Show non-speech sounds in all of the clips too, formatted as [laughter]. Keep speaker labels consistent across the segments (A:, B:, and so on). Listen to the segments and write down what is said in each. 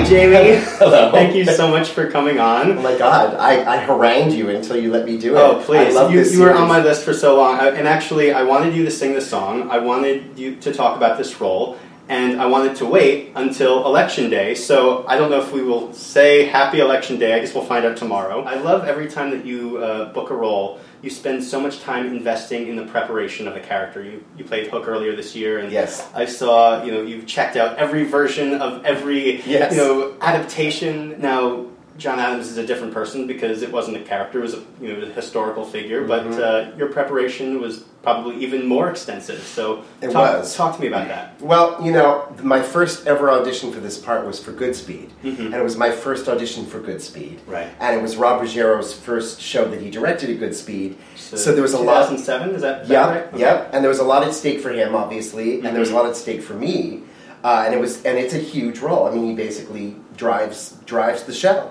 A: Hi.
B: Jamie.
A: Hello.
B: Thank you so much for coming on.
A: Oh my God, I, I harangued you until you let me do it.
B: Oh, please.
A: I love
B: you, you were on my list for so long. I- And actually, I wanted you to sing the song. I wanted you to talk about this role. And I wanted to wait until Election Day. So I don't know if we will say Happy Election Day. I guess we'll find out tomorrow. I love every time that you uh, book a role, you spend so much time investing in the preparation of a character. You, you played Hook earlier this year. And
A: Yes.
B: I saw, you know, you've checked out every version of every,
A: Yes.
B: you know, adaptation. Now, John Adams is a different person because it wasn't a character; it was a you know a historical figure. But
A: Mhm.
B: uh, your preparation was probably even more extensive. So,
A: It
B: talk,
A: was.
B: talk to me about that.
A: Well, you know, my first ever audition for this part was for Goodspeed.
B: Mhm.
A: And it was my first audition for Goodspeed.
B: Right.
A: And it was Rob Ruggiero's first show that he directed at Goodspeed. So there was a lot-
B: 2007. Is that
A: Yep,
B: right? Okay.
A: yep. And there was a lot at stake for him, obviously, and there was a
B: Mhm.
A: lot at stake for me. Uh, and it was, and it's a huge role. I mean, he basically drives drives the show,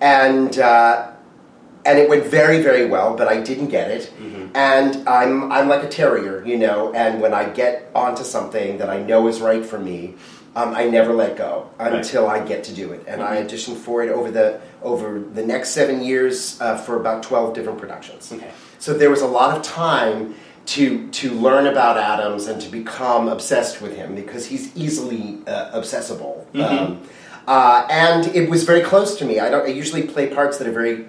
A: and uh, and it went very very well. But I didn't get it,
B: Mhm.
A: and I'm I'm like a terrier, you know. And when I get onto something that I know is right for me, um, I never let go
B: Right.
A: until I get to do it. And I
B: Mhm.
A: auditioned for it over the over the next seven years uh, for about twelve different productions.
B: Okay.
A: So there was a lot of time to to learn about Adams and to become obsessed with him because he's easily uh, obsessible.
B: Mhm.
A: Um, uh, and it was very close to me. I don't. I usually play parts that are very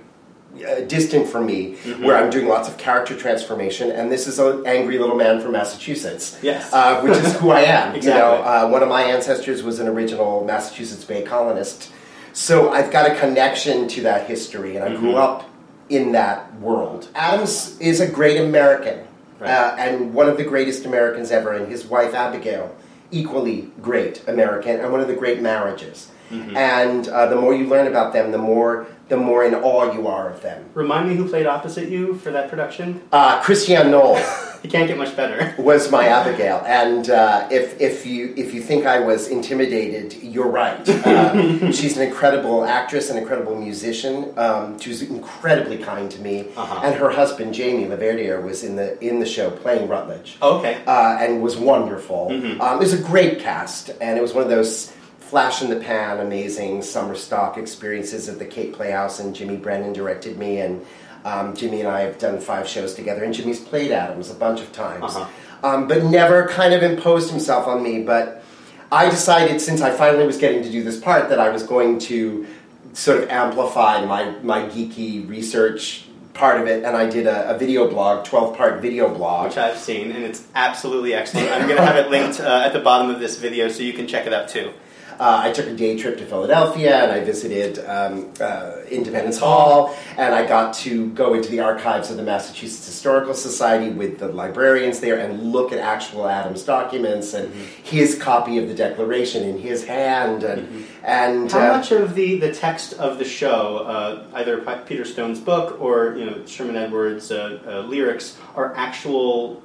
A: uh, distant from me,
B: Mhm.
A: where I'm doing lots of character transformation. And this is an angry little man from Massachusetts.
B: Yes.
A: Uh, which is who I am. [laughs] You know,
B: Exactly.
A: uh, one of my ancestors was an original Massachusetts Bay colonist, so I've got a connection to that history, and I grew
B: Mhm.
A: up in that world. Adams is a great American,
B: Right.
A: uh, and one of the greatest Americans ever, and his wife Abigail, equally great American, and one of the great marriages.
B: Mhm.
A: And uh, the more you learn about them, the more the more in awe you are of them.
B: Remind me who played opposite you for that production.
A: Uh, Christiane Noll.
B: You [laughs] can't get much better. [laughs]
A: was my Abigail, and uh, if if you if you think I was intimidated, you're right. Uh, [laughs] she's an incredible actress, an incredible musician. Um, she was incredibly kind to me,
B: Uh-huh.
A: and her husband Jamie Laverdiere was in the in the show playing Rutledge,
B: Okay.
A: uh, and was wonderful.
B: Mhm.
A: Um, it was a great cast, and it was one of those flash in the pan, amazing summer stock experiences at the Cape Playhouse. And Jimmy Brennan directed me, and um, Jimmy and I have done five shows together. And Jimmy's played Adams a bunch of times,
B: Uh-huh.
A: um, but never kind of imposed himself on me. But I decided, since I finally was getting to do this part, that I was going to sort of amplify my my geeky research part of it, and I did a, a video blog, twelve part video blog.
B: Which I've seen, and it's absolutely excellent. I'm going to have it linked uh, at the bottom of this video so you can check it out too.
A: Uh, I took a day trip to Philadelphia and I visited um, uh, Independence Hall and I got to go into the archives of the Massachusetts Historical Society with the librarians there and look at actual Adams documents and his copy of the Declaration in his hand and and
B: How
A: uh,
B: much of the, the text of the show, uh, either P- Peter Stone's book or you know Sherman Edwards' uh, uh, lyrics, are actual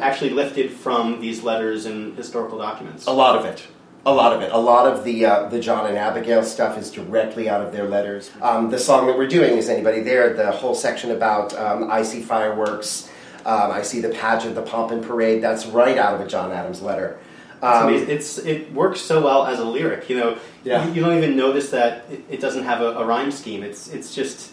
B: actually lifted from these letters and historical documents?
A: A lot of it. A lot of it. A lot of the uh, the John and Abigail stuff is directly out of their letters. Um, the song that we're doing is anybody there? The whole section about um, I see fireworks. Um, I see the pageant, the pomp and parade. That's right out of a John Adams letter.
B: It's,
A: Um,
B: it's it works so well as a lyric. You know,
A: Yeah.
B: you, you don't even notice that it, it doesn't have a, a rhyme scheme. It's it's just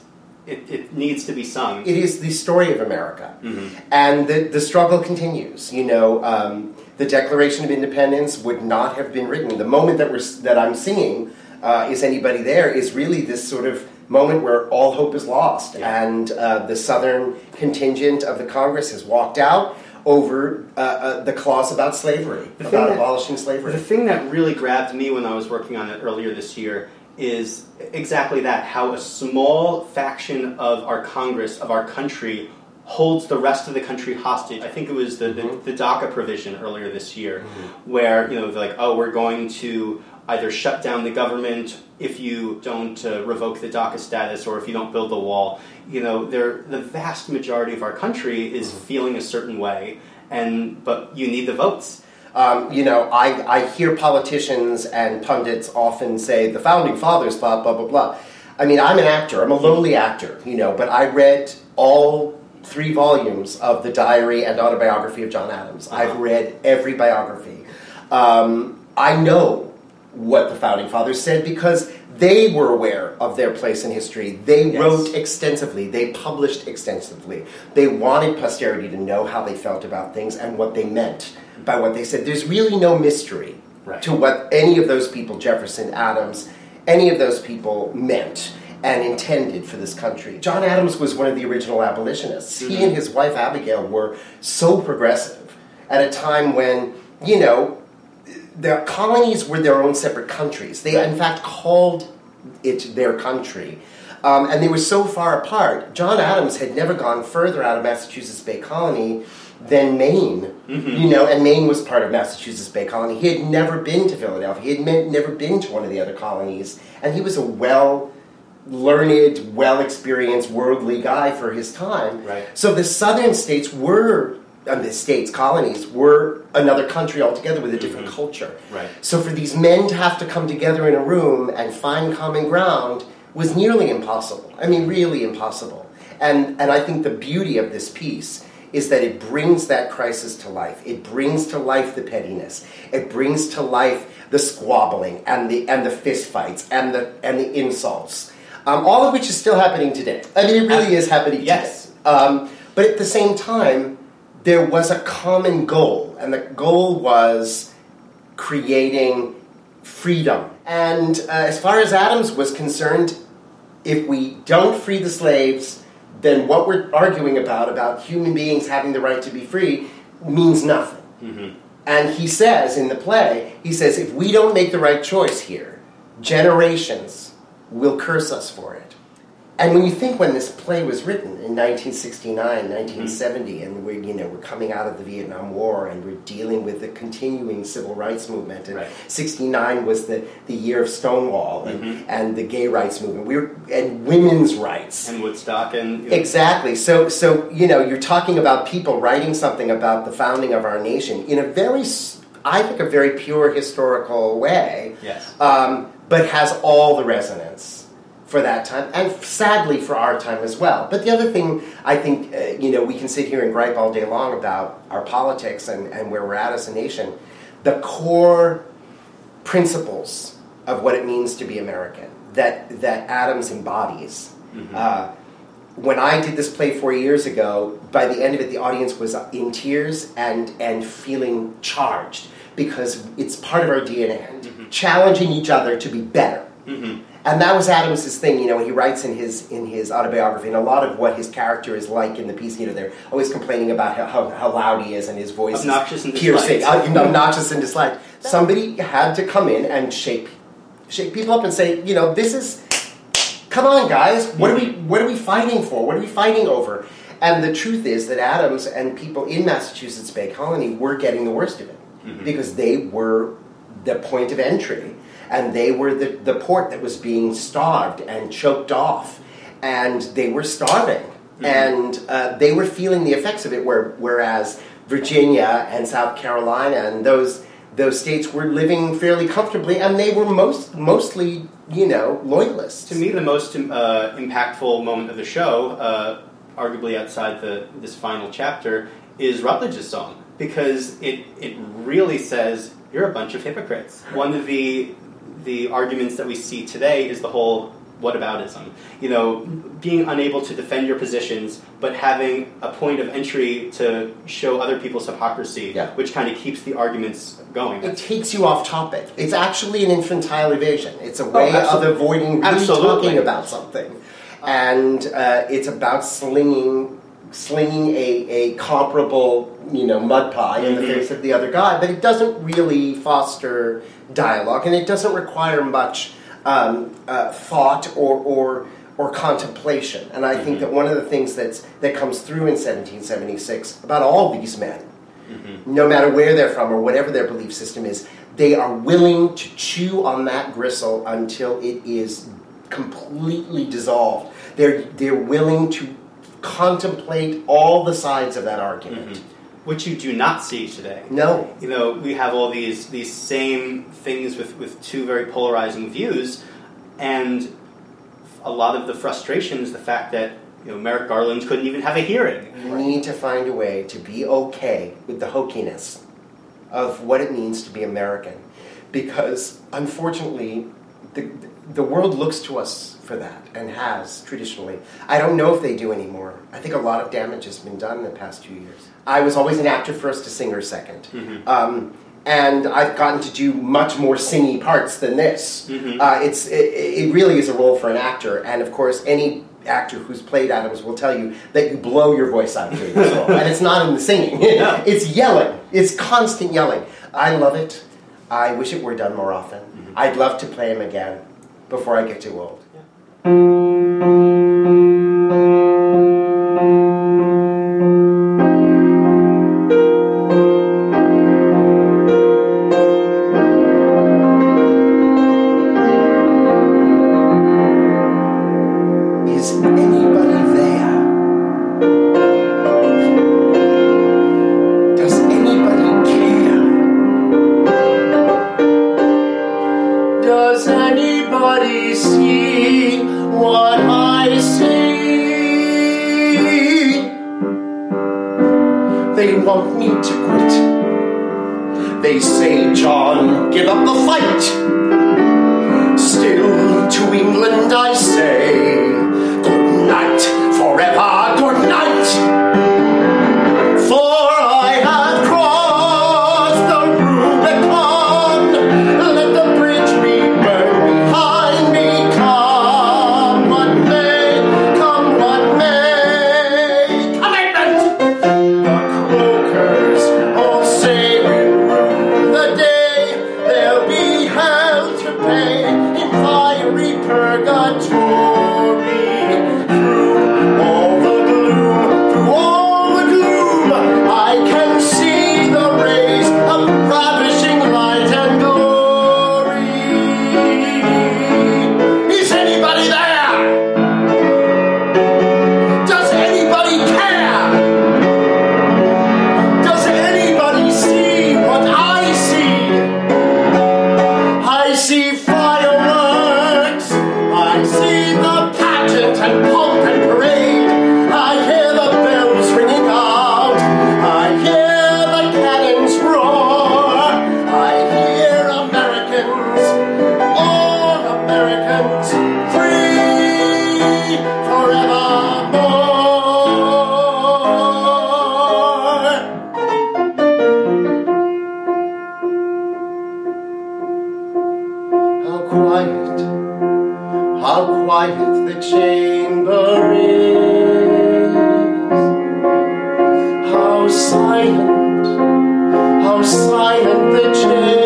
B: it, it needs to be sung.
A: it is the story of America.
B: Mhm.
A: And the, the struggle continues. You know, um, the Declaration of Independence would not have been written. The moment that, we're, that I'm seeing uh, Is Anybody There, is really this sort of moment where all hope is lost.
B: Yeah.
A: And uh, the Southern contingent of the Congress has walked out over uh, uh, the clause about slavery,
B: The
A: about
B: that-
A: abolishing slavery.
B: The thing that really grabbed me when I was working on it earlier this year is exactly that how a small faction of our Congress, of our country, holds the rest of the country hostage. I think it was the,
A: Mhm.
B: the, the DACA provision earlier this year, where you know they're like, oh, we're going to either shut down the government if you don't uh, revoke the DACA status or if you don't build the wall. You know, the vast majority of our country is feeling a certain way, and but you need the votes.
A: Um, you know, I, I hear politicians and pundits often say the founding fathers blah, blah blah blah. I mean, I'm an actor. I'm a lowly actor, you know, but I read all three volumes of the diary and autobiography of John Adams. I've
B: Uh-huh.
A: read every biography. Um, I know what the founding fathers said because they were aware of their place in history. They
B: Yes.
A: wrote extensively, they published extensively. They wanted posterity to know how they felt about things and what they meant by what they said. There's really no mystery
B: Right.
A: to what any of those people, Jefferson, Adams, any of those people meant and intended for this country. John Adams was one of the original abolitionists. He and his wife Abigail were so progressive at a time when, you know, the colonies were their own separate countries. They, in fact, called it their country. Um, and they were so far apart. John Adams had never gone further out of Massachusetts Bay Colony than Maine. You know, and Maine was part of Massachusetts Bay Colony. He had never been to Philadelphia. He had never been to one of the other colonies. And he was a well learned, well experienced, worldly guy for his time.
B: Right.
A: So the southern states were, um, the states, colonies, were another country altogether with a different culture.
B: Right.
A: So for these men to have to come together in a room and find common ground was nearly impossible. I mean, really impossible. And, and I think the beauty of this piece is that it brings that crisis to life. It brings to life the pettiness. It brings to life the squabbling and the and the fistfights and the and the insults. Um, all of which is still happening today. I mean, it really is happening
B: Yes.
A: today. Um, but at the same time, there was a common goal, and the goal was creating freedom. And uh, as far as Adams was concerned, if we don't free the slaves, then what we're arguing about, about human beings having the right to be free, means nothing. And he says in the play, he says, if we don't make the right choice here, generations will curse us for it. And when you think when this play was written in 1969, 1970, and we're, you know, we're coming out of the Vietnam War and we're dealing with the continuing civil rights movement, and
B: Right.
A: 69 was the, the year of Stonewall and, and the gay rights movement, we were, and women's rights.
B: And Woodstock and you know,
A: Exactly. So, so you know, you're talking about people writing something about the founding of our nation in a very, I think, a very pure historical way.
B: Yes.
A: Um, but has all the resonance for that time, and sadly for our time as well. But the other thing, I think, uh, you know, we can sit here and gripe all day long about our politics and, and where we're at as a nation. The core principles of what it means to be American that that Adams embodies. Uh, when I did this play four years ago, by the end of it, the audience was in tears and and feeling charged because it's part of our DNA, challenging each other to be better. Mm-hmm. And that was Adams's thing, you know. He writes in his in his autobiography, and a lot of what his character is like in the piece. You know, they're always complaining about how, how, how loud he is and his voice
B: Obnoxious
A: is
B: and
A: piercing, uh, you know, mm-hmm. obnoxious and disliked. Somebody had to come in and shake shake people up and say, you know, this is come on guys what are we mm-hmm. what are we fighting for what are we fighting over and the truth is that adams and people in massachusetts bay colony were getting the worst of it because they were the point of entry and they were the, the port that was being starved and choked off and they were starving. And uh, they were feeling the effects of it where, whereas virginia and south carolina and those those states were living fairly comfortably and they were most mostly you know loyalists.
B: To me, the most uh, impactful moment of the show, uh, arguably outside the this final chapter, is Rutledge's song because it it really says you're a bunch of hypocrites. One of the the arguments that we see today is the whole whataboutism. You know, being unable to defend your positions, but having a point of entry to show other people's hypocrisy,
A: Yeah.
B: which kind of keeps the arguments going.
A: it takes you off topic. It's actually an infantile evasion. It's a way of avoiding really
B: Absolutely.
A: talking about something, and uh, it's about slinging slinging a, a comparable you know mud pie in the
B: Mhm.
A: face of the other guy. But it doesn't really foster dialogue, and it doesn't require much um, uh, thought or or or contemplation. And I think that one of the things that's that comes through in 1776 about all these men no matter where they're from or whatever their belief system is, they are willing to chew on that gristle until it is completely dissolved. They're, they're willing to contemplate all the sides of that argument. Mm-hmm.
B: Which you do not see today.
A: No.
B: you know, we have all these these same things with, with two very polarizing views, and a lot of the frustration is the fact that you know Merrick Garland couldn't even have a hearing.
A: You need to find a way to be okay with the hokiness of what it means to be American. because unfortunately, the, the world looks to us for that and has traditionally. I don't know if they do anymore. I think a lot of damage has been done in the past few years. I was always an actor first, a singer 2nd Um, and I've gotten to do much more singy parts than this. Uh, it's it, it really is a role for an actor, and of course, any actor who's played Adams will tell you that you blow your voice out doing this role, and it's not in the singing; [laughs]
B: Yeah. [laughs]
A: it's yelling. It's constant yelling. I love it. I wish it were done more often. I'd love to play him again before I get too old. Is anybody there? Does anybody anybody see what I see? They want me to quit. They say, John, give up the fight. Still to England I say, silent the chamber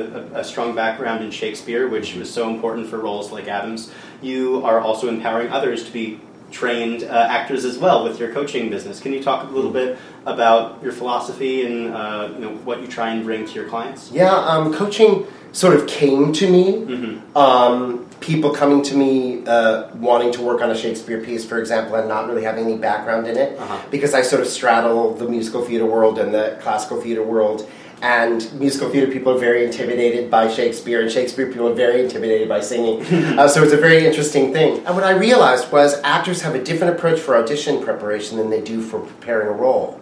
B: a, a, strong background in Shakespeare, which was so important for roles like Adams. You are also empowering others to be trained uh, actors as well with your coaching business. Can you talk a little bit about your philosophy and uh, you know, what you try and bring to your clients?
A: Yeah, um, coaching sort of came to me. Um, people coming to me uh, wanting to work on a Shakespeare piece, for example, and not really having any background in it,
B: Uh-huh.
A: because I sort of straddle the musical theater world and the classical theater world. And musical theater people are very intimidated by Shakespeare, and Shakespeare people are very intimidated by singing. [laughs] uh, so it's a very interesting thing. And what I realized was actors have a different approach for audition preparation than they do for preparing a role.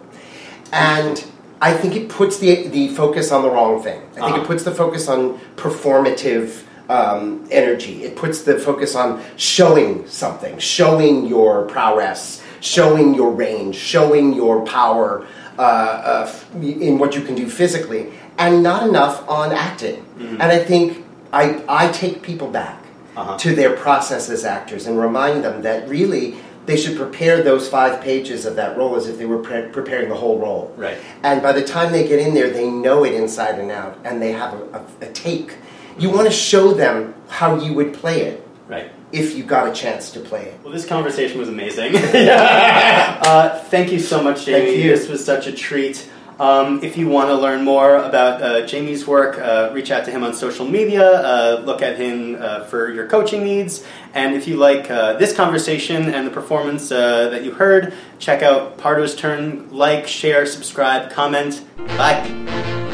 A: And I think it puts the, the focus on the wrong thing. I think
B: Uh-huh.
A: it puts the focus on performative um, energy. It puts the focus on showing something, showing your prowess, showing your range, showing your power uh, uh, in what you can do physically, and not enough on acting. And I think I, I take people back
B: Uh-huh.
A: to their process as actors and remind them that really they should prepare those five pages of that role as if they were pre- preparing the whole role.
B: Right.
A: And by the time they get in there, they know it inside and out, and they have a, a, a take. You want to show them how you would play it
B: Right.
A: If you got a chance to play it.
B: Well, this conversation was amazing. [laughs] [laughs] uh, thank you so much, Jamie. This was such a treat. Um, if you want to learn more about uh, Jamie's work, uh, reach out to him on social media, uh, look at him uh, for your coaching needs. And if you like uh, this conversation and the performance uh, that you heard, check out Pardo's Turn. Like, share, subscribe, comment. Bye.